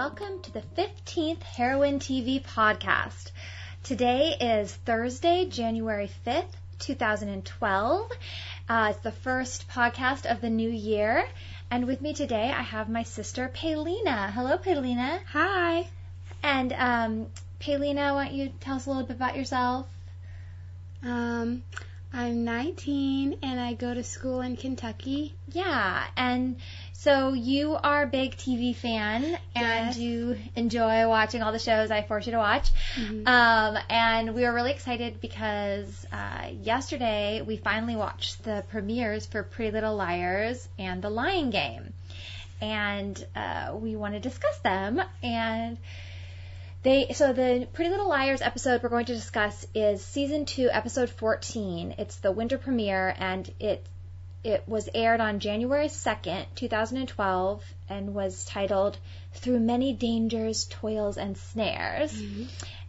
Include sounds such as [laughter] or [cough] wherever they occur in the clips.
welcome to the 15th Heroine TV podcast. Today is Thursday, January 5th, 2012. Uh, it's the first podcast of the new year. And with me today, I have my sister, Paeleena. Hello, Paeleena. Hi. And um, Paeleena, why don't you tell us a little bit about yourself? Um, I'm 19 and I go to school in Kentucky. Yeah, and so you are a big TV fan and Yes. you enjoy watching all the shows I force you to watch. Mhm. Um, and we were really excited because uh, yesterday we finally watched the premieres for Pretty Little Liars and The Lying Game. And uh, we want to discuss them. And they so the Pretty Little Liars episode we're going to discuss is season two, episode fourteen. It's the winter premiere, and it it was aired on January second, two thousand and twelve, and was titled "Through Many Dangers, Toils, and Snares."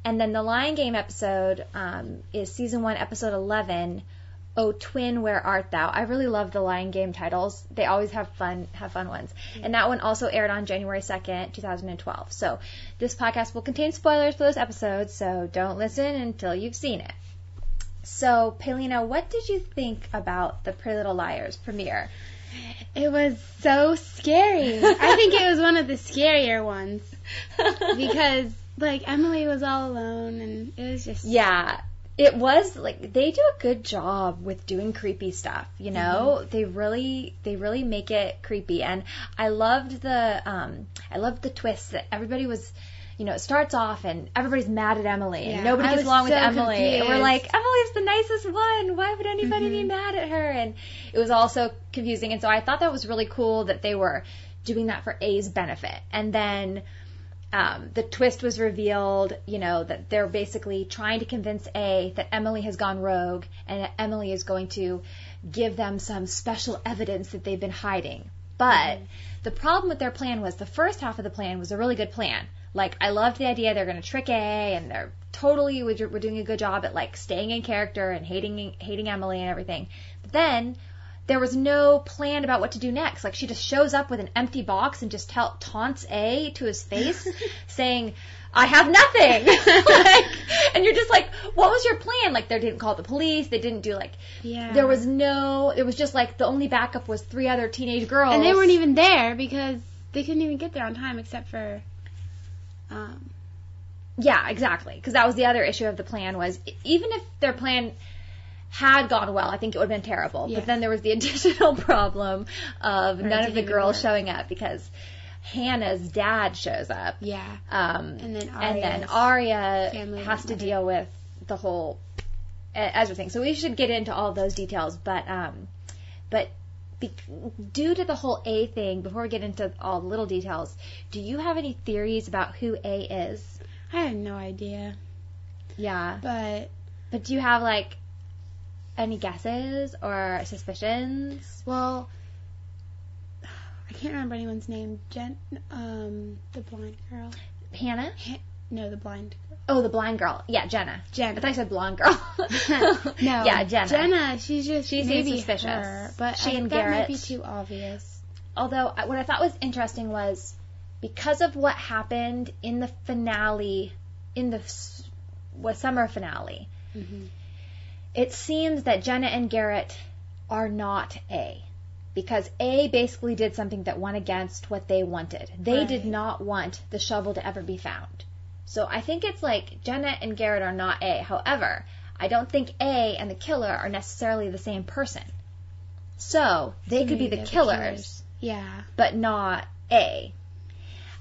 And then the Lying Game episode um, is season one, episode eleven. Oh, twin, where art thou? I really love the Lying Game titles. They always have fun, have fun ones. And that one also aired on January second, two thousand and twelve. So this podcast will contain spoilers for those episodes, so don't listen until you've seen it. So, Paeleena, what did you think about the Pretty Little Liars premiere? It was so scary. I think it was one of the scarier ones [laughs] because like Emily was all alone and it was just Yeah, it was like they do a good job with doing creepy stuff. You know, they really they really make it creepy, and I loved the um I loved the twist that everybody was. You know, it starts off and everybody's mad at Emily, and Yeah, nobody gets along with so Emily. And we're confused. like, Emily's the nicest one. Why would anybody be Mhm. mad at her? And it was all so confusing. And so I thought that was really cool that they were doing that for A's benefit. And then um, the twist was revealed, you know, that they're basically trying to convince A that Emily has gone rogue and that Emily is going to give them some special evidence that they've been hiding. But the problem with their plan was the first half of the plan was a really good plan. Like, I loved the idea they're going to trick A and they're totally, we're we're doing a good job at like staying in character and hating, hating Emily and everything. But then there was no plan about what to do next. Like she just shows up with an empty box and just tell, taunts A to his face, [laughs] saying, "I have nothing." [laughs] like, and you're just like, "What was your plan?" Like they didn't call the police. They didn't do like. yeah. There was no. It was just like the only backup was three other teenage girls. and they weren't even there because they couldn't even get there on time except for um Yeah, exactly. Because that was the other issue of the plan was even if their plan had gone well, I think it would have been terrible. Yeah. But then there was the [laughs] additional problem of it none of the girls work. showing up because Hanna's dad shows up. yeah. Um, And then and then Aria's Aria has to deal with the whole Ezra thing. So we should get into all those details, but um, but be, due to the whole A thing, before we get into all the little details, do you have any theories about who A is? I have no idea. Yeah, But but do you have like any guesses or suspicions? well I can't remember anyone's name. Jen um the blind girl. Hanna? No, the blind. Oh, the blind girl. Yeah, Jenna. Jenna. I thought I said blonde girl. [laughs] no. Yeah, Jenna. Jenna, she's just she's maybe suspicious. her, but She I, and that might be too obvious. although what I thought was interesting was because of what happened in the finale, in the s- what summer finale, hmm it seems that Jenna and Garrett are not A. Because A basically did something that went against what they wanted. They did not want the shovel to ever be found. So I think it's like Jenna and Garrett are not A. However, I don't think A and the killer are necessarily the same person. So they could be the they're the killers killers. Yeah. but not A.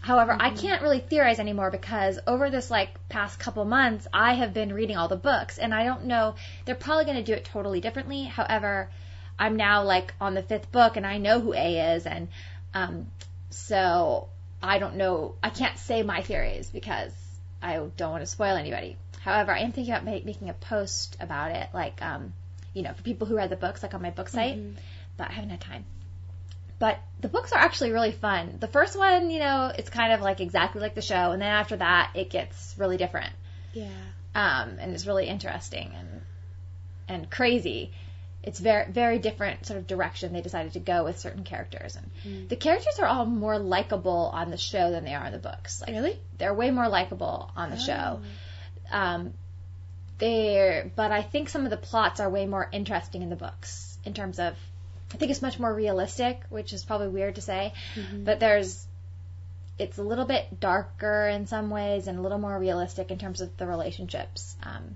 However, I Mhm. can't really theorize anymore because over this like past couple months, I have been reading all the books and I don't know, they're probably going to do it totally differently. However, I'm now like on the fifth book and I know who A is and um so I don't know, I can't say my theories because I don't want to spoil anybody. However, I am thinking about ma- making a post about it like um you know, for people who read the books like on my book site Mhm. but I haven't had time. But the books are actually really fun. The first one, you know, it's kind of like exactly like the show, and then after that, it gets really different, Yeah. um, and it's really interesting and and crazy. It's very very different sort of direction they decided to go with certain characters and Mm. the characters are all more likable on the show than they are in the books like Really? they're way more likable on the Oh. show um they're but i think some of the plots are way more interesting in the books in terms of i think it's much more realistic which is probably weird to say Mhm. but there's it's a little bit darker in some ways and a little more realistic in terms of the relationships um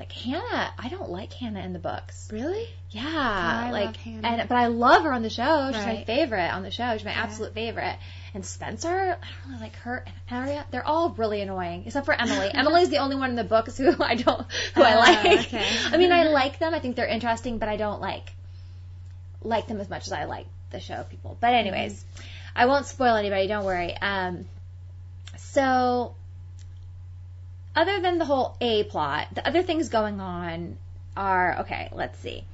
like Hanna, I don't like Hanna in the books. Really? Yeah, I like Hanna. and but I love her on the show. She's my favorite on the show. She's my Yeah. absolute favorite. And Spencer, I don't really like her and Aria. They're all really annoying, except for Emily. [laughs] Emily's the only one in the books who [laughs] I don't who I Oh, like. okay. I mean, I like them. I think they're interesting, but I don't like like them as much as I like the show people. But anyways, Mm-hmm. I won't spoil anybody. Don't worry. Um, so other than the whole A plot, the other things going on are okay. Let's see.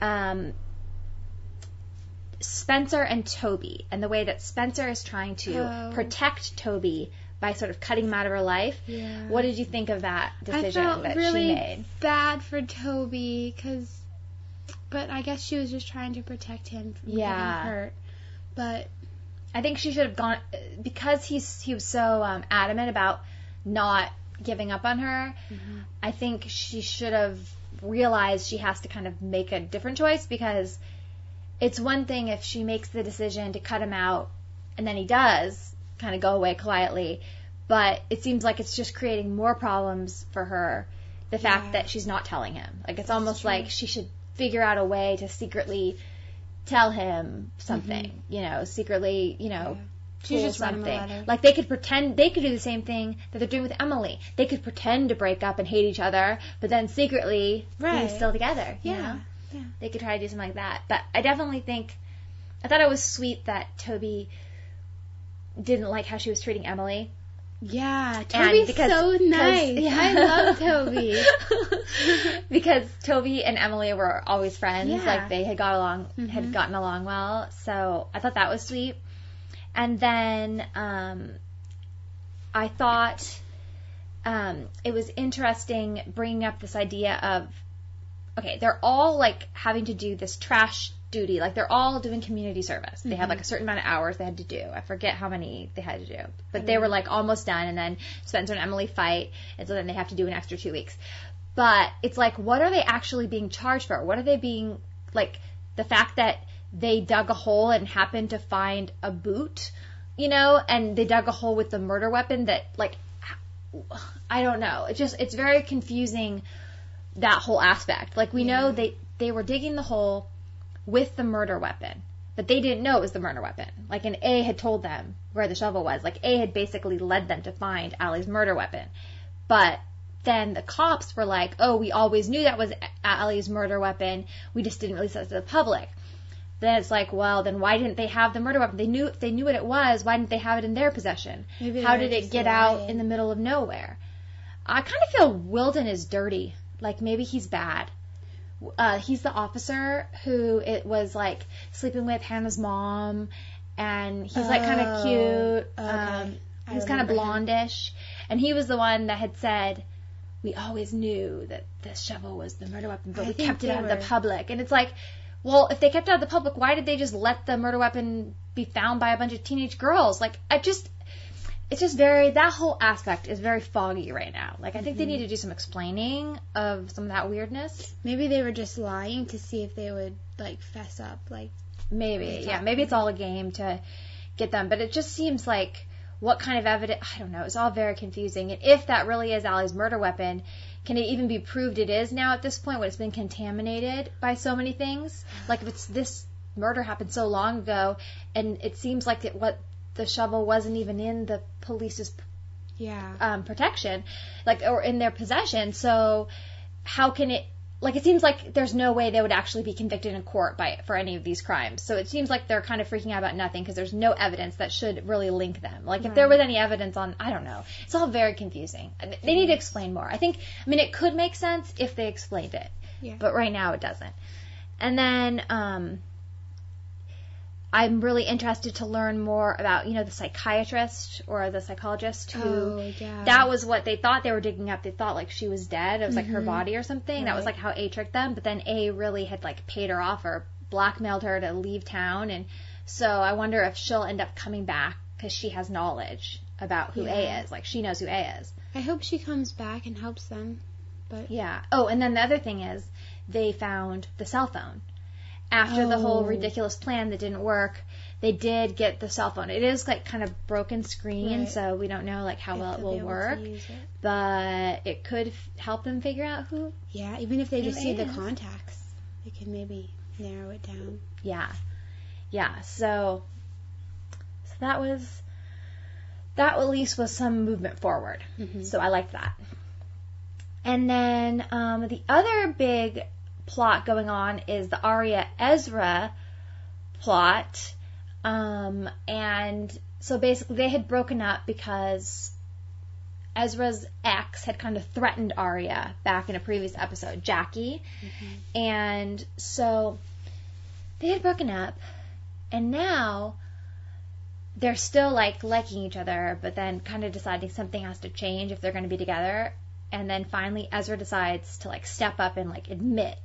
Um, Spencer and Toby, and the way that Spencer is trying to Oh. protect Toby by sort of cutting him out of her life. Yeah. What did you think of that decision I felt that really she made? bad for Toby because, but I guess she was just trying to protect him from Yeah. getting hurt. But I think she should have gone because he's he was so um, adamant about not giving up on her. Mm-hmm. I think she should have realized she has to kind of make a different choice because it's one thing if she makes the decision to cut him out and then he does kind of go away quietly, but it seems like it's just creating more problems for her. The fact Yeah. that she's not telling him, like it's almost true. like she should figure out a way to secretly tell him something, you know, secretly, you know, Mm-hmm. She pull something. Like they could pretend they could do the same thing that they're doing with Emily. They could pretend to break up and hate each other, but then secretly Right. be still together. you yeah, know? yeah. They could try to do something like that. But I definitely think I thought it was sweet that Toby didn't like how she was treating Emily. Yeah, Toby's because- so nice. yeah. I love Toby. [laughs] because Toby and Emily were always friends. Yeah. Like they had got along, had Mhm. gotten along well. So I thought that was sweet. And then um, I thought um, it was interesting bringing up this idea of okay, they're all like having to do this trash duty. Like they're all doing community service. They have Mhm. like a certain amount of hours they had to do. I forget how many they had to do, but they were like almost done. And then Spencer and Emily fight, and so then they have to do an extra two weeks. But it's like, what are they actually being charged for? What are they being like? The fact that they dug a hole and happened to find a boot, you know, and they dug a hole with the murder weapon that like I don't know. It just it's very confusing that whole aspect. Like we know they they were digging the hole with the murder weapon, but they didn't know it was the murder weapon. Like an A had told them where the shovel was. Like A had basically led them to find Ali's murder weapon. But then the cops were like, "Oh, we always knew that was Ali's murder weapon. We just didn't release it to the public." Then it's like, well, then why didn't they have the murder weapon? They knew if they knew what it was, why didn't they have it in their possession? Maybe How did it get out in the middle of nowhere? I kind of feel Wilden is dirty. Like maybe he's bad. Uh, he's the officer who it was like sleeping with Hanna's mom, and he's like kind Oh, of cute. okay. Um, he's kind of remember him. blondish, and he was the one that had said, "We always knew that the shovel was the murder weapon, but I we kept it out of the public." And it's like, well, if they kept it out of the public, why did they just let the murder weapon be found by a bunch of teenage girls? Like, I just, it's just very that whole aspect is very foggy right now. Like, I think Mm-hmm. they need to do some explaining of some of that weirdness. Maybe they were just lying to see if they would like fess up. Like, Maybe, yeah, maybe it's all a game to get them, but it just seems like what kind of evidence? I don't know. It's all very confusing. And if that really is Ali's murder weapon, can it even be proved it is now at this point when it's been contaminated by so many things? Like if it's this murder happened so long ago, and it seems like it what the shovel wasn't even in the police's yeah, um, protection, like or in their possession. So how can it? Like it seems like there's no way they would actually be convicted in court by for any of these crimes. So it seems like they're kind of freaking out about nothing because there's no evidence that should really link them. Like if there was any evidence on, I don't know. It's all very confusing. They need to explain more. I think. I mean, it could make sense if they explained it, yeah. but right now it doesn't. And then um, I'm really interested to learn more about, you know, the psychiatrist or the psychologist who Oh, yeah. that was what they thought they were digging up. They thought like she was dead. It was like her Mhm. body or something. That was like how A tricked them. But then A really had like paid her off or blackmailed her to leave town. And so I wonder if she'll end up coming back because she has knowledge about who Yeah. A is. Like she knows who A is. I hope she comes back and helps them. But yeah. Oh, and then the other thing is they found the cell phone. After the whole Oh. ridiculous plan that didn't work, they did get the cell phone. It is like kind of broken screen, Right. so we don't know like how well it will be able to work. it. But it could f- help them figure out who. Yeah, even if they just see the contacts, they can maybe narrow it down. Yeah. Yeah. So, so that was that at least was some movement forward. Mhm. So I liked that. And then um, the other big plot going on is the Aria Ezra plot. Um, and so basically they had broken up because Ezra's ex had kind of threatened Aria back in a previous episode, Jackie. And so they had broken up and now they're still like liking each other, but then kind of deciding something has to change if they're going to be together. And then finally, Ezra decides to like step up and like admit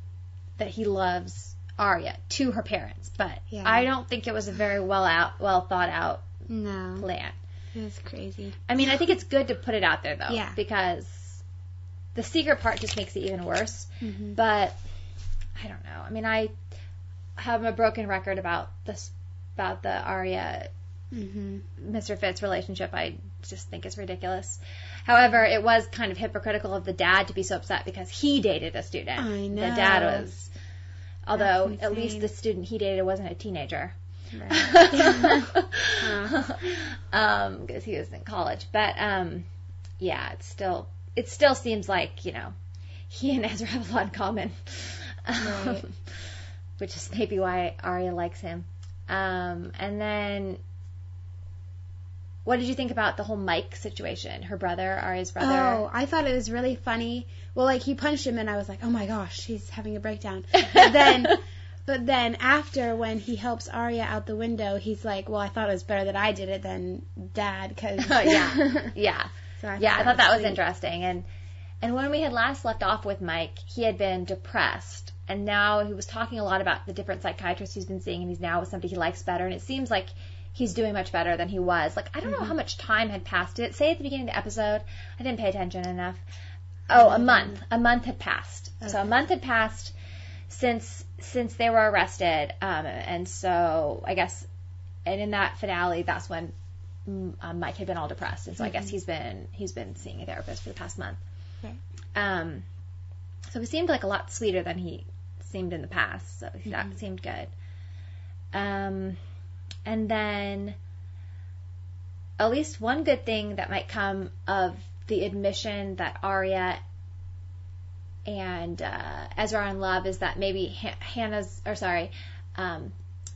that he loves Aria to her parents. But Yeah. I don't think it was a very well out, well thought out No, plan. it was crazy. I mean, I think it's good to put it out there though, Yeah. because the secret part just makes it even worse. Mm-hmm. But I don't know. I mean, I have a broken record about this about the Aria Mm-hmm. Mr. Fitz relationship. I just think it's ridiculous. However, it was kind of hypocritical of the dad to be so upset because he dated a student. I know. The dad was, although at least the student he dated wasn't a teenager. Right. [laughs] um, because he was in college. But um, yeah, it still it still seems like you know he and Ezra have a lot in common, Right. [laughs] which is maybe why Aria likes him. Um, and then. What did you think about the whole Mike situation? Her brother, Aria's brother. Oh, I thought it was really funny. Well, like he punched him, and I was like, "Oh my gosh, he's having a breakdown." But then, [laughs] but then after when he helps Aria out the window, he's like, "Well, I thought it was better that I did it than Dad, because [laughs] yeah, [laughs] yeah. So I yeah, I thought that was sweet. interesting. And and when we had last left off with Mike, he had been depressed, and now he was talking a lot about the different psychiatrists he's been seeing, and he's now with somebody he likes better. And it seems like he's doing much better than he was. Like I don't know how much time had passed. Did it say at the beginning of the episode? I didn't pay attention enough. Oh, a month. A month had passed. So a month had passed since since they were arrested. Um, and so I guess, and in that finale, that's when mm, um, Mike had been all depressed, and so I guess he's been he's been seeing a therapist for the past month. Right. Um, so he seemed like a lot sweeter than he seemed in the past. So that Mhm. seemed good. Um, and then at least one good thing that might come of the admission that Aria and uh, Ezra are in love is that maybe ha- Hanna's or sorry, um,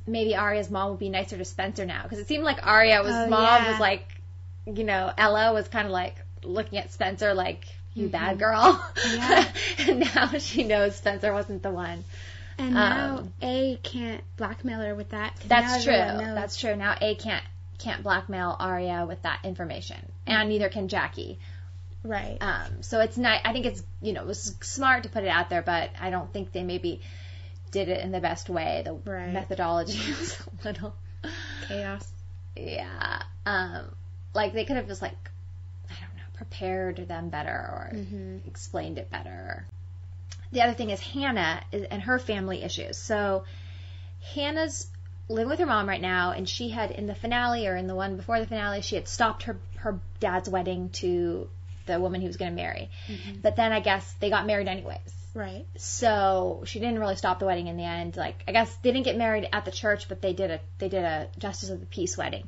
maybe Aria's mom will be nicer to Spencer now because it seemed like Aria's Oh, mom yeah. was like, you know, Ella was kind of like looking at Spencer like you bad Mhm. girl, Yeah. [laughs] and now she knows Spencer wasn't the one. And now Um, A can't blackmail her with that. That's true. That's true. Now A can't can't blackmail Aria with that information, and neither can Jackie. right. Um, so it's not. I think it's you know it was smart to put it out there, but I don't think they maybe did it in the best way. The Right. methodology [laughs] was a little Chaos. yeah. Um, like they could have just like I don't know prepared them better or Mm-hmm. explained it better. The other thing is Hanna and her family issues. So Hanna's living with her mom right now, and she had in the finale or in the one before the finale, she had stopped her her dad's wedding to the woman he was going to marry. Mhm. But then I guess they got married anyways. Right. So she didn't really stop the wedding in the end. Like I guess they didn't get married at the church, but they did a they did a justice of the peace wedding.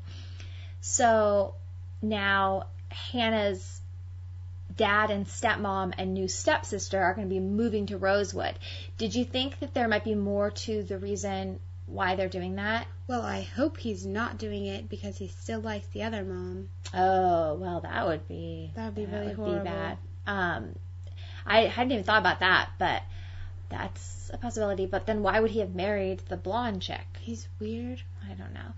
So now Hanna's dad and stepmom and new stepsister are going to be moving to Rosewood. Did you think that there might be more to the reason why they're doing that? Well, I hope he's not doing it because he still likes the other mom. Oh, well, that would be That would be that really would horrible. be bad. Um, I hadn't even thought about that, but that's a possibility. But then why would he have married the blonde chick? He's weird. I don't know.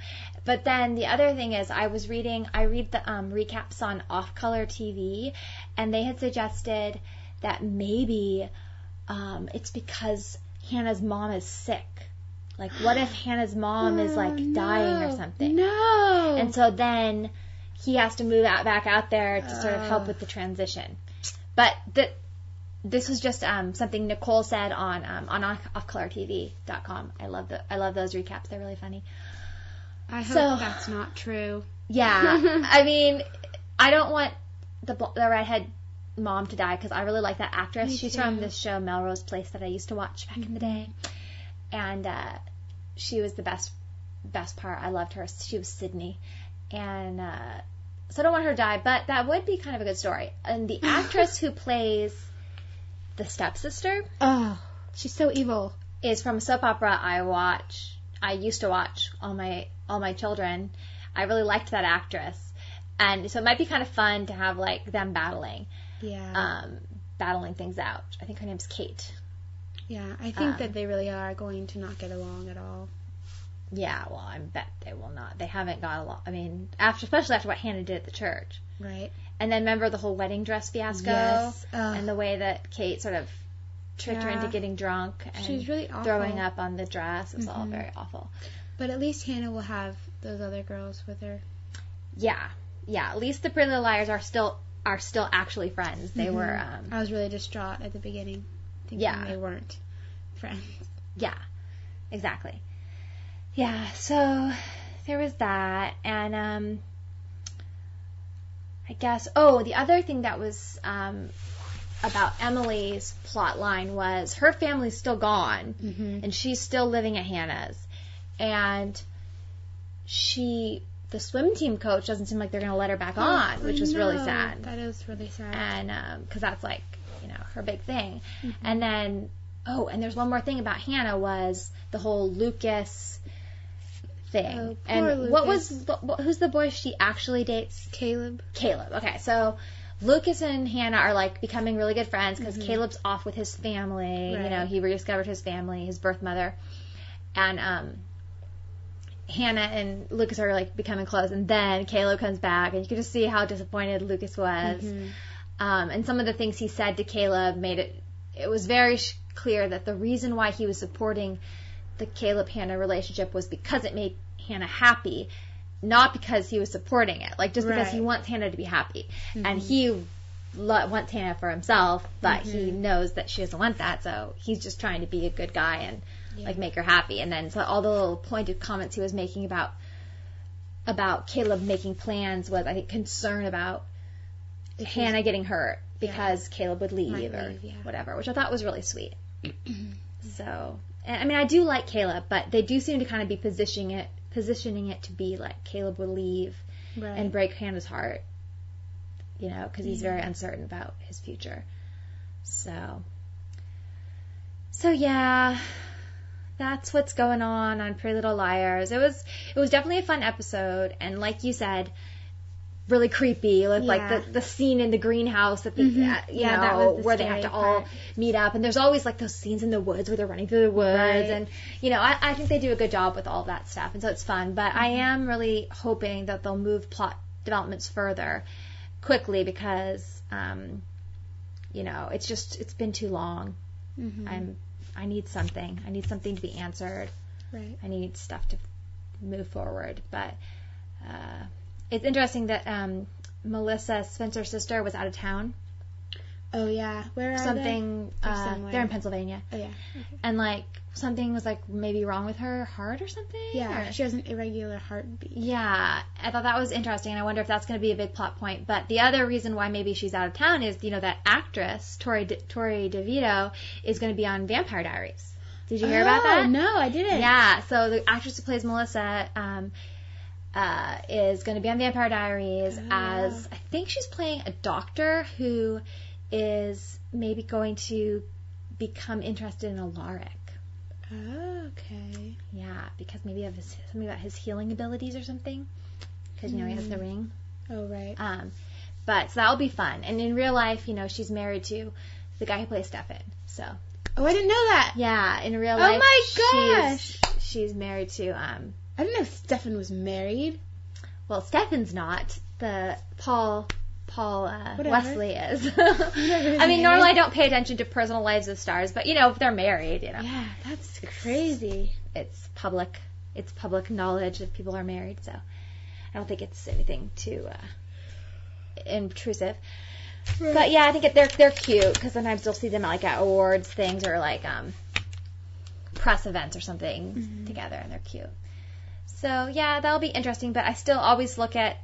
But then the other thing is, I was reading, I read the um, recaps on Off Color TV, and they had suggested that maybe um, it's because Hanna's mom is sick. Like, what if [gasps] Hanna's mom is like Oh, dying or something? No. And so then he has to move out back out there to sort of help with the transition. But the, this was just um, something Nicole said on um, on offcolortv.com. I love the I love those recaps. They're really funny. I hope so- that's not true. Yeah, [laughs] I mean, I don't want the the redhead mom to die because I really like that actress. Me She's too. from this show Melrose Place that I used to watch back in the day, and uh, she was the best best part. I loved her. She was Sydney, and uh, so I don't want her to die. But that would be kind of a good story. And the [laughs] actress who plays the stepsister Oh, she's so evil. is from a soap opera I watch. I used to watch all my all my children. I really liked that actress, and so it might be kind of fun to have like them battling, Yeah. um, battling things out. I think her name's Kate. yeah. I think um, that they really are going to not get along at all. Yeah, well, I bet they will not. They haven't got a lot. I mean, after especially after what Hanna did at the church, Right. And then remember the whole wedding dress fiasco Yes. And the way that Kate sort of tricked her into getting drunk and really awful. throwing up on the dress. It was all very awful. But at least Hanna will have those other girls with her. Yeah, yeah. At least the Pretty Little Liars are still are still actually friends. They Mhm. were, um, I was really distraught at the beginning, thinking Yeah. they weren't friends. yeah, exactly. Yeah. So there was that, and um, I guess. Oh, the other thing that was um about Emily's plot line was her family's still gone. Mm-hmm. and she's still living at Hanna's. And she, the swim team coach, doesn't seem like they're going to let her back on, which was really sad. That is really sad. And because that's like, you know, her big thing. Mhm. And then, oh, and there's one more thing about Hanna was the whole Lucas Oh, and poor what was Lucas. who's the boy she actually dates? Caleb. Caleb. Okay, so Lucas and Hanna are like becoming really good friends because Mhm. Caleb's off with his family. You know, he rediscovered his family, his birth mother, and um, Hanna and Lucas are like becoming close. And then Caleb comes back, and you can just see how disappointed Lucas was. Mhm. Um, and some of the things he said to Caleb made it. It was very sh- clear that the reason why he was supporting the Caleb Hanna relationship was because it made Hanna happy, not because he was supporting it. Like just because he wants Hanna to be happy, and Mhm. he lo- wants Hanna for himself, but he Mhm. knows that she doesn't want that, so he's just trying to be a good guy and Yeah. like make her happy. And then so all the little pointed comments he was making about about Caleb making plans was I think concern about he's- Hanna getting hurt because Caleb would leave Might or leave, yeah. whatever, which I thought was really sweet. [clears throat] so, and, I mean, I do like Caleb, but they do seem to kind of be positioning it, positioning it to be like Caleb would leave Right. and break Hanna's heart, you know, because he's Yeah. very uncertain about his future. So, so yeah, that's what's going on on Pretty Little Liars. It was it was definitely a fun episode, and like you said, really creepy. With like Yeah. the the scene in the greenhouse that they, Mhm. uh, you Yeah, know, the where they have to scary all meet up, and there's always like those scenes in the woods where they're running through the woods, Right. and you know, I, I think they do a good job with all that stuff, and so it's fun. But I Mm-hmm. am really hoping that they'll move plot developments further quickly because, um, you know, it's just it's been too long. Mhm. I'm I need something. I need something to be answered. right. I need stuff to move forward. But uh, it's interesting that um, Melissa Spencer's sister was out of town. Oh yeah. Where are something They're uh, they're in Pennsylvania. Oh yeah. and like something was like maybe wrong with her heart or something. Yeah. or- She has an irregular heartbeat. Yeah, I thought that was interesting, and I wonder if that's going to be a big plot point. But the other reason why maybe she's out of town is, you know, that actress Torrey De- Torrey DeVitto is going to be on Vampire Diaries. Did you hear about Oh, that? No, I didn't. Yeah. So the actress who plays Melissa um, uh, is going to be on Vampire Diaries Oh. as I think she's playing a doctor who is maybe going to become interested in Alaric. Oh, okay. Yeah, because maybe of his, something about his healing abilities or something. Because you know he has the Hmm. ring. Oh right. Um, but so that'll be fun. And in real life, you know, she's married to the guy who plays Stefan. So Oh, I didn't know that. Yeah, in real life. Oh life. my She's, she's married to um. I don't know if Stefan was married. Well, Stefan's not. The Paul Paul uh, Wesley is. [laughs] [laughs] I mean, normally I don't pay attention to personal lives of stars, but you know, if they're married, you know, Yeah, that's crazy. it's public. It's public knowledge if people are married. So I don't think it's anything too uh, intrusive. But yeah, I think it, they're they're cute because sometimes you'll see them like at awards things or like um press events or something Mhm. together, and they're cute. So yeah, that'll be interesting. But I still always look at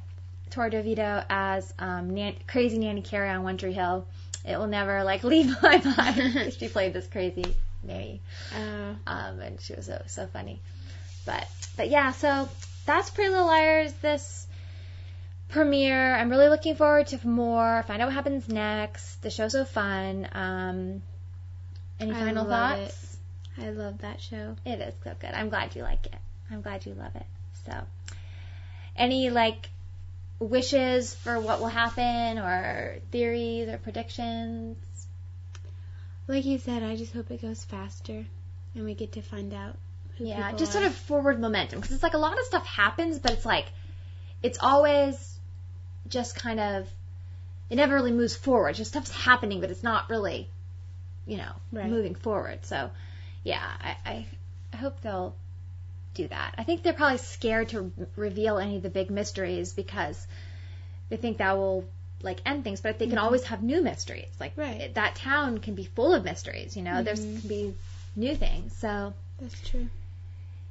Torrey DeVitto as um, Nan- crazy Nanny Carrie on One Tree Hill. It will never like [laughs] leave my mind. [laughs] she played this crazy nanny, Uh, um, and she was so so funny. But but yeah, so that's Pretty Little Liars. This premiere. I'm really looking forward to more. Find out what happens next. The show's so fun. Um, any I final love thoughts? I love that show. It is so good. I'm glad you like it. I'm glad you love it. So, any like wishes for what will happen, or theories or predictions? Like you said, I just hope it goes faster, and we get to find out. Who Yeah, just are. sort of forward momentum because it's like a lot of stuff happens, but it's like it's always just kind of it never really moves forward. Just stuff's happening, but it's not really, you know, Right. moving forward. So, yeah, I, I I hope they'll do that. I think they're probably scared to reveal any of the big mysteries because they think that will like end things. But they can Mhm. always have new mysteries. Like Right. that town can be full of mysteries. You know, there's Mhm. can be new things. So. That's true.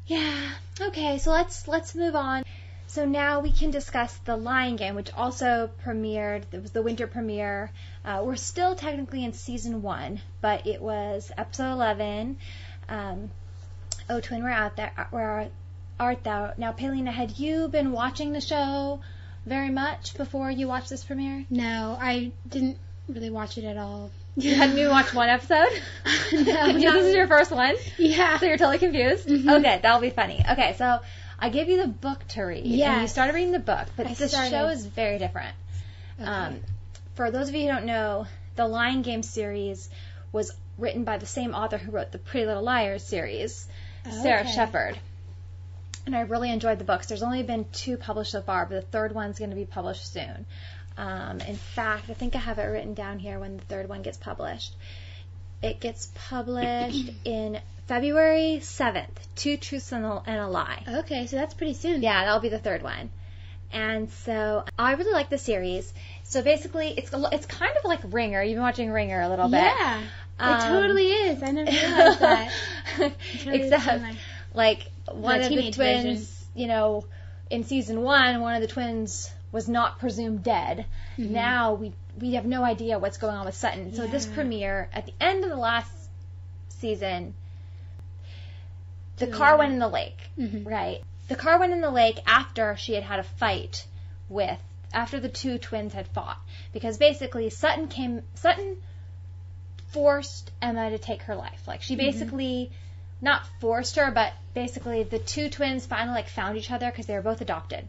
Yeah. Okay, so let's let's move on. So now we can discuss the Lying Game, which also premiered. It was the winter premiere. Uh, we're still technically in season one, but it was episode eleven. Um, oh, twin, we're out there. uh, Where art thou? Now, Paeleena, had you been watching the show very much before you watched this premiere? No, I didn't really watch it at all. [laughs] You hadn't even watched one episode. [laughs] No, [laughs] this is your first one. Yeah. So you're totally confused? Mhm. Okay, that'll be funny. Okay, so I gave you the book to read. And you started reading the book, but I the started. show is very different. Okay. Um, for those of you who don't know, the Lying Game series was written by the same author who wrote the Pretty Little Liars series, Sara Okay. Shepard. And I really enjoyed the books. There's only been two published so far, but the third one's going to be published soon. Um, in fact, I think I have it written down here when the third one gets published. It gets published [clears throat] in February 7th, Two Truths and a, and a Lie. Okay, so that's pretty soon. Yeah, that'll be the third one. And so I really like the series. So basically, it's it's kind of like Ringer. You've been watching Ringer a little bit. Yeah. Um, it totally is. I never realized that. [laughs] totally Except, like one of the twins, version. you know, in season one, one of the twins was not presumed dead. Mhm. Now we we have no idea what's going on with Sutton. So this premiere at the end of the last season, the car went in the lake. Mhm. Right. The car went in the lake after she had had a fight with after the two twins had fought because basically Sutton came Sutton forced Emma to take her life. Like she Mhm. basically not forced her, but basically the two twins finally like found each other because they were both adopted.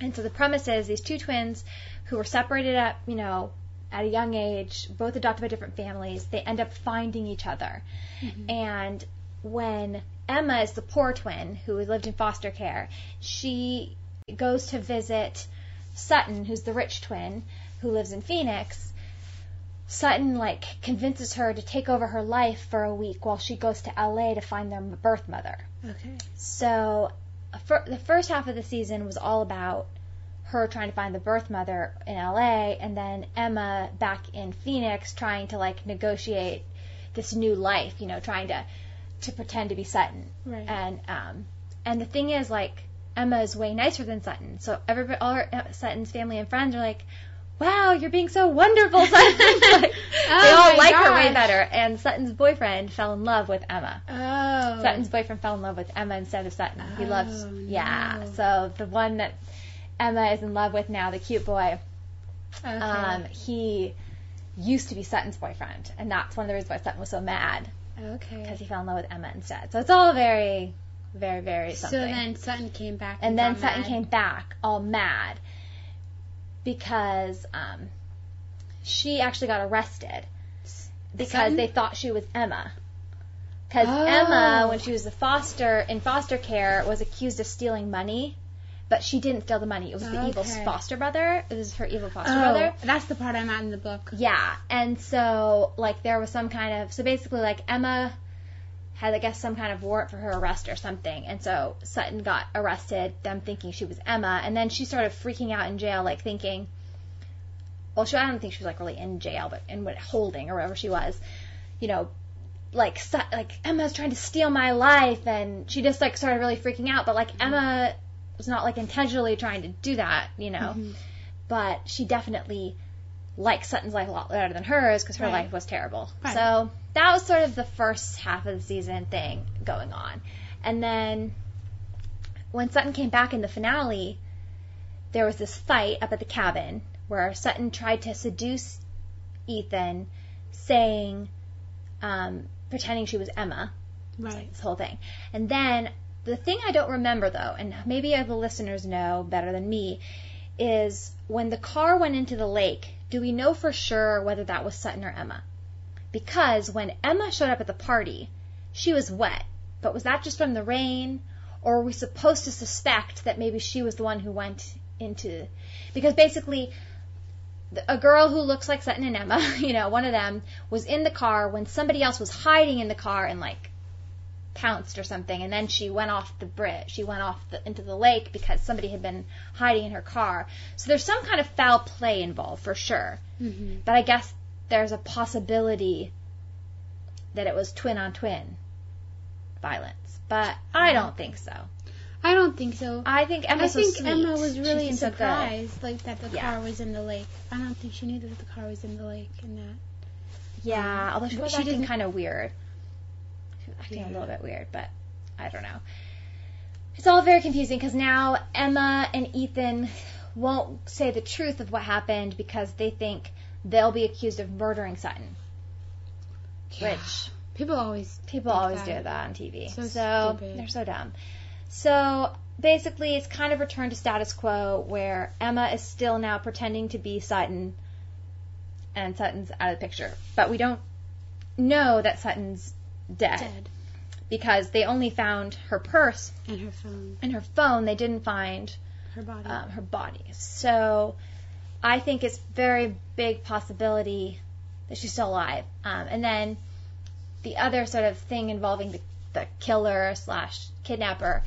And so the premise is these two twins who were separated at, you know, at a young age, both adopted by different families, they end up finding each other. Mhm. And when Emma is the poor twin who lived in foster care, she goes to visit Sutton, who's the rich twin who lives in Phoenix. Sutton like convinces her to take over her life for a week while she goes to LA to find their birth mother. Okay. So, for, the first half of the season was all about her trying to find the birth mother in LA, and then Emma back in Phoenix trying to like negotiate this new life. You know, trying to to pretend to be Sutton. Right. And um, and the thing is, like Emma is way nicer than Sutton. So everybody, all her, uh, Sutton's family and friends are like, "Wow, you're being so wonderful, [laughs] Sutton." like, [laughs] Oh they all like her way better. And Sutton's boyfriend fell in love with Emma. oh. Sutton's boyfriend fell in love with Emma instead of Sutton. he Oh, loves, yeah. no. So the one that Emma is in love with now, the cute boy, Okay. um, he used to be Sutton's boyfriend, and that's one of the reasons why Sutton was so mad Okay. because he fell in love with Emma instead. So it's all very, very, very So then Sutton came back. and then Sutton mad. came back all mad because um, she actually got arrested because they thought she was Emma. Because Oh. Emma, when she was a foster in foster care, was accused of stealing money, but she didn't steal the money. It was the evil foster brother. It was her evil foster Oh, brother. that's the part I'm at in the book. Yeah, and so like there was some kind of so basically like Emma had I guess some kind of warrant for her arrest or something, and so Sutton got arrested, them thinking she was Emma, and then she started freaking out in jail, like thinking, well, she I don't think she was like really in jail, but in what holding or wherever she was, you know. Like like Emma's trying to steal my life, and she just like started really freaking out. But like Emma was not like intentionally trying to do that, you know Mhm. but she definitely liked Sutton's life a lot better than hers because her Right. life was terrible. Right. So that was sort of the first half of the season thing going on. And then when Sutton came back in the finale, there was this fight up at the cabin where Sutton tried to seduce Ethan, saying, um, pretending she was Emma Right. this whole thing. And then the thing I don't remember though, and maybe the listeners know better than me, is when the car went into the lake, do we know for sure whether that was Sutton or Emma? Because when Emma showed up at the party, she was wet. But was that just from the rain? Or were we supposed to suspect that maybe she was the one who went into. Because basically, a girl who looks like Sutton and Emma, [laughs] you know, one of them, was in the car when somebody else was hiding in the car and like pounced or something, and then she went off the bridge. She went off the, into the lake because somebody had been hiding in her car. So there's some kind of foul play involved for sure. Mm-hmm. But I guess there's a possibility that it was twin on twin violence. But I don't think so. I don't think so. I think Emma's I think so sweet. Emma was really so surprised, like that the Yeah. car was in the lake. I don't think she knew that the car was in the lake and that. Yeah, um, although she was she acting kind of weird. She was acting a little bit weird, but I don't know. It's all very confusing because now Emma and Ethan won't say the truth of what happened because they think they'll be accused of murdering Sutton, which people always people always that. do that on TV. So So, stupid. they're so dumb. So basically, it's kind of returned to status quo where Emma is still now pretending to be Sutton, and Sutton's out of the picture. But we don't know that Sutton's dead, dead because they only found her purse and her phone, and her phone. They didn't find her body. um, her body. So I think it's very big possibility that she's still alive. Um, and then the other sort of thing involving the, the killer slash kidnapper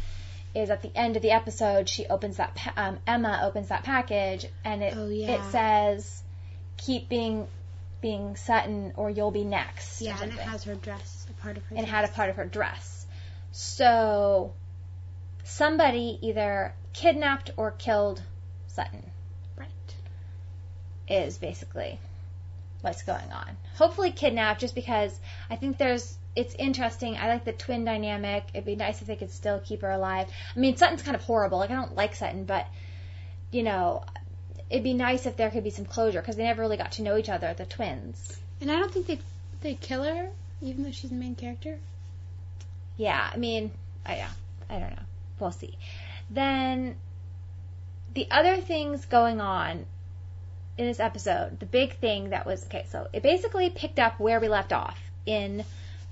is at the end of the episode she opens that pa- um, Emma opens that package and it Oh, yeah. it says keep being being Sutton or you'll be next. yeah, and it has her dress, a part of her. and dress. had a part of her dress. So somebody either kidnapped or killed Sutton. Is basically what's going on. Hopefully kidnapped just because I think there's it's interesting. I like the twin dynamic. It'd be nice if they could still keep her alive. I mean, Sutton's kind of horrible. Like I don't like Sutton, but you know, it'd be nice if there could be some closure because they never really got to know each other, the twins. And I don't think they they kill her, even though she's the main character. Yeah, I mean, I yeah, I don't know. We'll see. Then the other things going on in this episode, the big thing that was okay, so it basically picked up where we left off in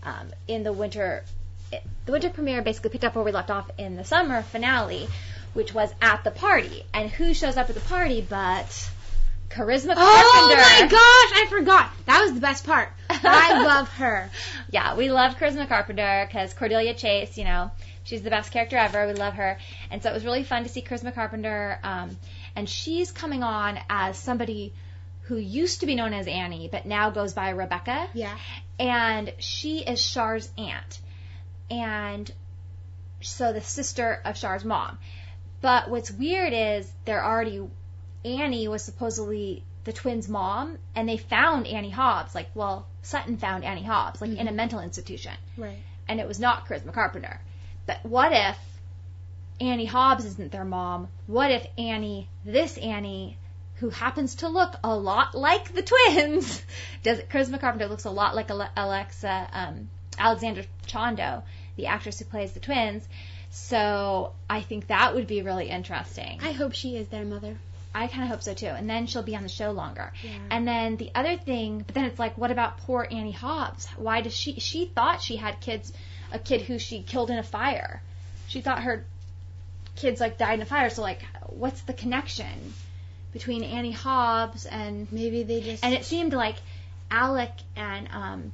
um, in the winter. It, the winter premiere basically picked up where we left off in the summer finale, which was at the party. And who shows up at the party but Charisma Carpenter? Oh my gosh, I forgot. That was the best part. I [laughs] love her. yeah, we love Charisma Carpenter because Cordelia Chase, you know, she's the best character ever. We love her, and so it was really fun to see Charisma Carpenter. Um, and she's coming on as somebody who used to be known as Annie, but now goes by Rebecca. Yeah. And she is Char's aunt, and so the sister of Char's mom. But what's weird is they're already Annie was supposedly the twins' mom, and they found Annie Hobbs. Like, well, Sutton found Annie Hobbs, like in a mm-hmm. mental institution, Right. and it was not Charisma Carpenter. But what if Annie Hobbs isn't their mom? What if Annie, this Annie, who happens to look a lot like the twins, [laughs] does Charisma Carpenter looks a lot like Alexa um, Alexandra Chando, the actress who plays the twins. So I think that would be really interesting. I hope she is their mother. I kind of hope so too. And then she'll be on the show longer. Yeah. And then the other thing, but then it's like, what about poor Annie Hobbs? Why does she? She thought she had kids, a kid who she killed in a fire. She thought her kids like died in a fire. So like, what's the connection between Annie Hobbs and Maybe they just. and it seemed like Alec and um,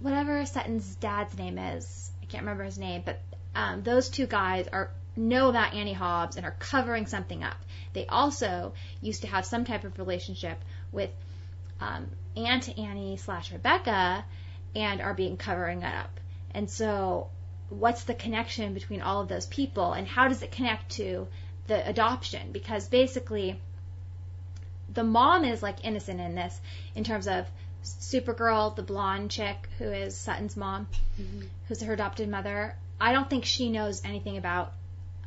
whatever Sutton's dad's name is, I can't remember his name, but um, those two guys are know about Annie Hobbs and are covering something up. They also used to have some type of relationship with um, Aunt Annie slash Rebecca, and are being covering it up. And so, what's the connection between all of those people, and how does it connect to the adoption? Because basically, the mom is like innocent in this in terms of Supergirl, the blonde chick who is Sutton's mom, Mhm. who's her adopted mother. I don't think she knows anything about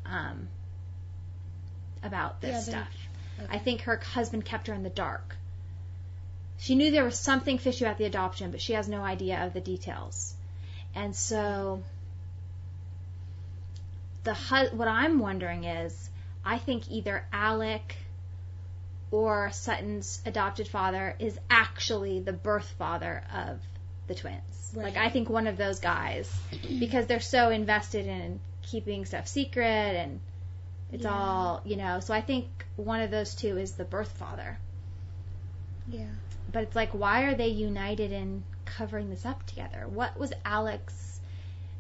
um, about this Yeah, stuff. okay. I think her husband kept her in the dark. She knew there was something fishy about the adoption, but she has no idea of the details. And so, the what I'm wondering is, I think either Alec or Sutton's adopted father is actually the birth father of the twins. Right. Like I think one of those guys, because they're so invested in keeping stuff secret and it's Yeah. all you know. So I think one of those two is the birth father. Yeah. But it's like, why are they united in covering this up together? What was Alex?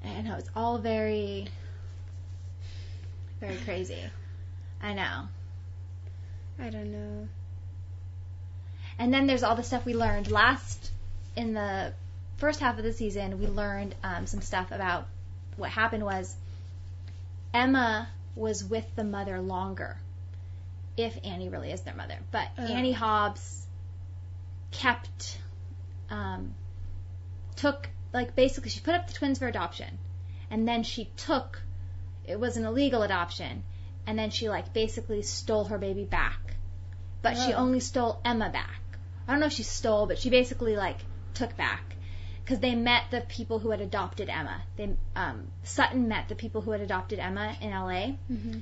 I know it's all very, very crazy. I know. I don't know. And then there's all the stuff we learned last in the first half of the season. We learned um, some stuff about what happened was Emma was with the mother longer, if Annie really is their mother. But Oh. Annie Hobbs kept, um, took like basically she put up the twins for adoption, and then she took. It was an illegal adoption, and then she like basically stole her baby back but she Oh. only stole Emma back. I don't know if she stole, but she basically like took back because they met the people who had adopted Emma. They um, Sutton met the people who had adopted Emma in L.A. Mm-hmm.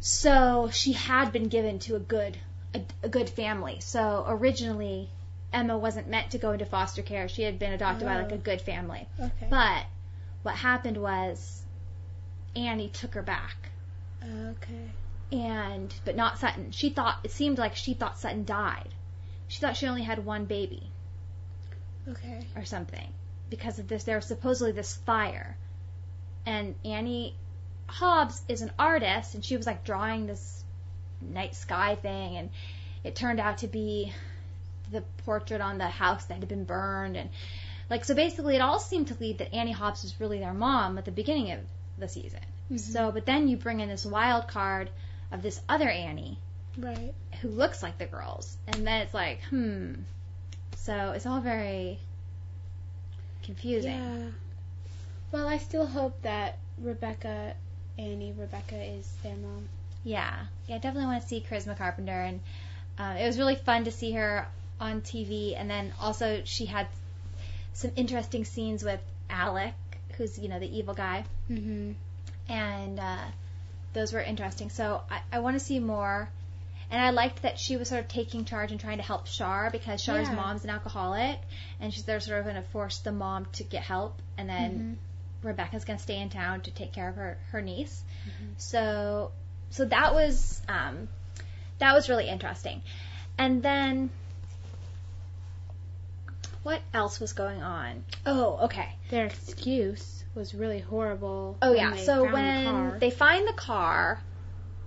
So she had been given to a good a, a good family. So originally Emma wasn't meant to go into foster care. She had been adopted by like Oh. a good family. Okay. But what happened was Annie took her back okay. and but not Sutton. She thought it seemed like she thought Sutton died. She thought she only had one baby Okay. or something because of this. There was supposedly this fire, and Annie Hobbs is an artist, and she was like drawing this night sky thing, and it turned out to be the portrait on the house that had been burned, and like so basically it all seemed to lead that Annie Hobbs was really their mom at the beginning of the season. Mhm. So, but then you bring in this wild card of this other Annie Right. who looks like the girls, and then it's like, hmm. So it's all very confusing. Yeah. Well, I still hope that Rebecca, Annie, Rebecca is their mom. Yeah, yeah, I definitely want to see Charisma Carpenter, and uh, it was really fun to see her on TV. And then also she had some interesting scenes with Alec, who's you know the evil guy, Mm-hmm. and uh, those were interesting. So I, I want to see more. And I liked that she was sort of taking charge and trying to help Char because Char's Yeah. mom's an alcoholic, and she's they're sort of going to force the mom to get help, and then Mm-hmm. Rebecca's going to stay in town to take care of her her niece. Mhm. So so that was um, that was really interesting. And then what else was going on? Oh, okay. Their excuse was really horrible. Oh yeah. So found the when they find the car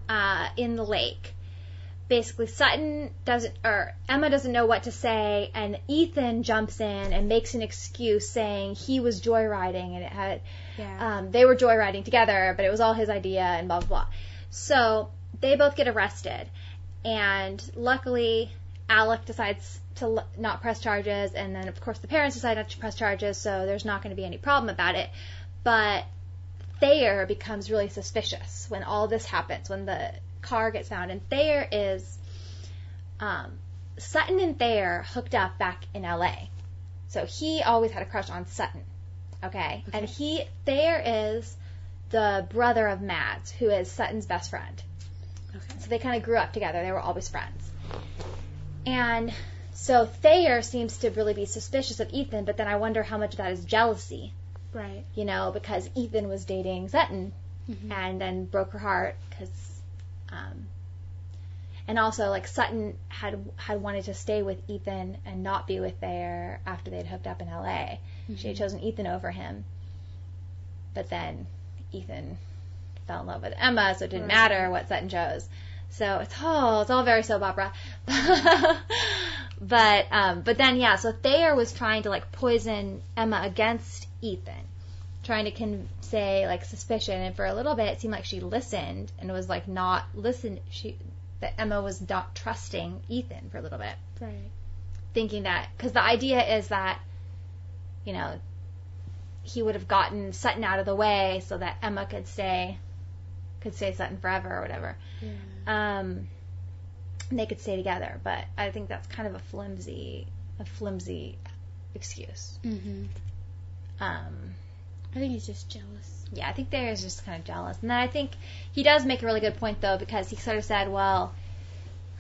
uh, in the lake, basically Sutton doesn't or Emma doesn't know what to say, and Ethan jumps in and makes an excuse saying he was joyriding and it had yeah. um, they were joyriding together, but it was all his idea and blah blah blah. So they both get arrested, and luckily Alec decides to l- not press charges, and then of course the parents decide not to press charges, so there's not going to be any problem about it. But Thayer becomes really suspicious when all this happens, when the car gets found, and Thayer is um, Sutton and Thayer hooked up back in L.A. So he always had a crush on Sutton. Okay. And he Thayer is the brother of Mads, who is Sutton's best friend. Okay. So they kind of grew up together. They were always friends. And so Thayer seems to really be suspicious of Ethan, but then I wonder how much of that is jealousy, Right. you know, because Ethan was dating Sutton Mhm. and then broke her heart because, um, and also like Sutton had had wanted to stay with Ethan and not be with Thayer after they'd hooked up in L.A. She had Mhm. chosen Ethan over him, but then Ethan fell in love with Emma, so it didn't Right. matter what Sutton chose. So it's all it's all very soap opera. [laughs] but um, but then yeah, so Thayer was trying to like poison Emma against Ethan, trying to con- say like suspicion, and for a little bit it seemed like she listened and was like not listen. She that Emma was not trusting Ethan for a little bit Right. thinking that because the idea is that you know he would have gotten Sutton out of the way so that Emma could stay could stay Sutton forever or whatever. Yeah. Um, they could stay together, but I think that's kind of a flimsy a flimsy excuse. Mhm. Um, I think he's just jealous. yeah, I think there is just kind of jealous. And then I think he does make a really good point though because he sort of said, well,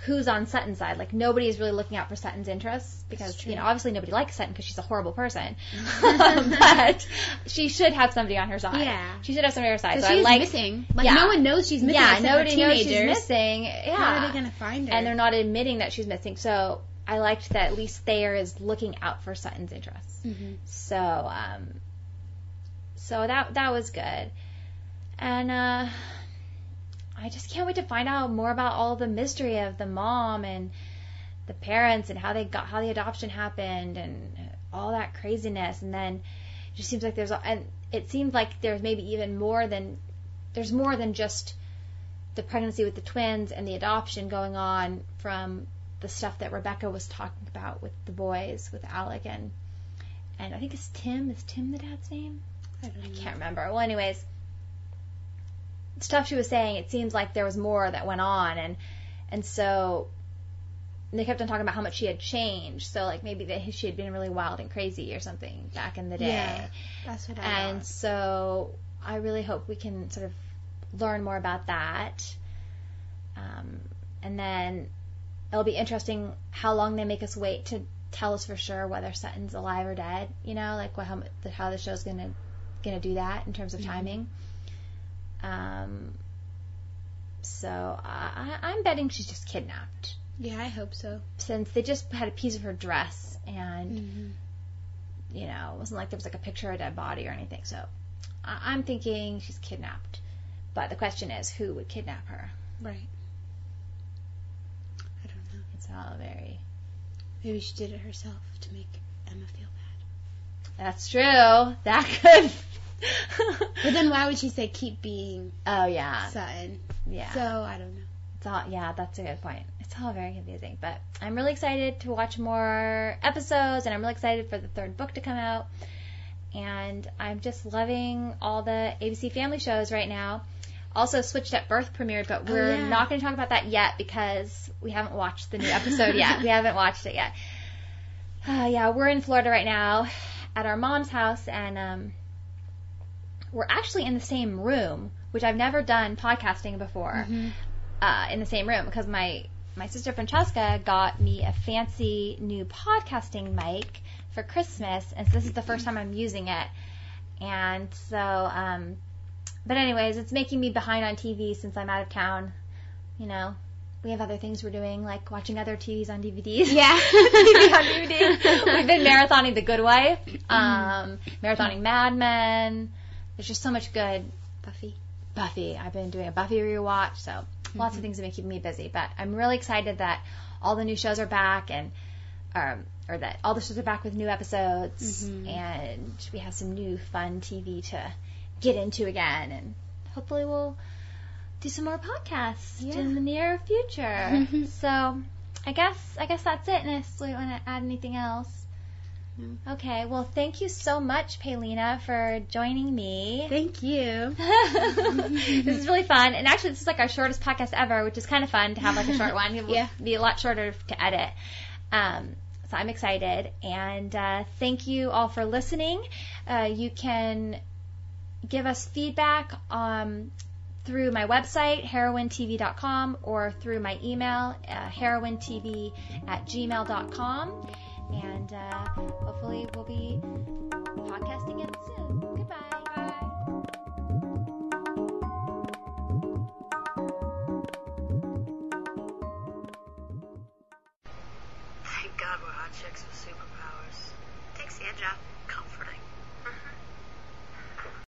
who's on Sutton's side? Like nobody is really looking out for Sutton's interests because you know obviously nobody likes Sutton because she's a horrible person, [laughs] but she should have somebody on her side. Yeah. she should have somebody on her side. So So I she's like, missing. Like Yeah. no one knows she's missing. yeah, nobody knows she's missing. Yeah, How are they gonna find her? and they're not admitting that she's missing. So I liked that at least Thayer is looking out for Sutton's interests. Mhm. So, um, so that that was good, and uh, I just can't wait to find out more about all the mystery of the mom and the parents and how they got how the adoption happened and all that craziness. And then it just seems like there's and it seems like there's maybe even more than there's more than just the pregnancy with the twins and the adoption going on from the stuff that Rebecca was talking about with the boys, with Alec and and I think it's Tim. Is Tim the dad's name? I know. Can't remember. Well, anyways, stuff she was saying, it seems like there was more that went on, and and so they kept on talking about how much she had changed. So like maybe that she had been really wild and crazy or something back in the day. Yeah, That's what I And thought. so I really hope we can sort of learn more about that. Um, and then it'll be interesting how long they make us wait to tell us for sure whether Sutton's alive or dead. You know, like what, how the- how the show's gonna gonna do that in terms of Mhm. timing. Um, so I, I- I'm betting she's just kidnapped Yeah, I hope so. since they just had a piece of her dress and Mhm. you know, it wasn't like there was like a picture of a dead body or anything. So I- I'm thinking she's kidnapped. But the question is, who would kidnap her? Right. I don't know. It's all very. Maybe she did it herself to make Emma feel bad. That's true. That could. [laughs] But then why would she say keep being oh yeah, Sutton? yeah. So I don't know. It's all yeah. That's a good point. It's all very confusing, but I'm really excited to watch more episodes, and I'm really excited for the third book to come out. And I'm just loving all the ABC Family shows right now. Also, Switched at Birth premiered, but Oh, we're yeah. not going to talk about that yet because we haven't watched the new episode yet. We haven't watched it yet. Uh, [sighs] yeah, we're in Florida right now at our mom's house, and um, we're actually in the same room, which I've never done podcasting before Mhm. uh, in the same room because my my sister Francesca got me a fancy new podcasting mic for Christmas, and so this is the first time I'm using it. And so, um, but anyways, it's making me behind on TV since I'm out of town. You know, we have other things we're doing, like watching other TVs on DVDs. Yeah. [laughs] TV on DVD. We've been marathoning The Good Wife, um, marathoning Mad Men. There's just so much good Buffy. Buffy. I've been doing a Buffy rewatch, so lots of things have been keeping me busy. But I'm really excited that all the new shows are back and um, or that all the shows are back with new episodes Mhm. and we have some new fun TV to get into again and hopefully we'll do some more podcasts Yeah. in the near future. [laughs] So I guess I guess that's it. Unless we want to add anything else. No. Okay, well, thank you so much, Paeleena, for joining me. Thank you. [laughs] this is really fun. And actually, this is like our shortest podcast ever, which is kind of fun to have like a short one. It [laughs] will Yeah. be a lot shorter to edit. Um, so I'm excited. And uh, thank you all for listening. Uh, you can give us feedback um, through my website, heroinetv.com, or through my email, uh, heroinetv at gmail.com. And uh, hopefully, we'll be podcasting again soon. Goodbye.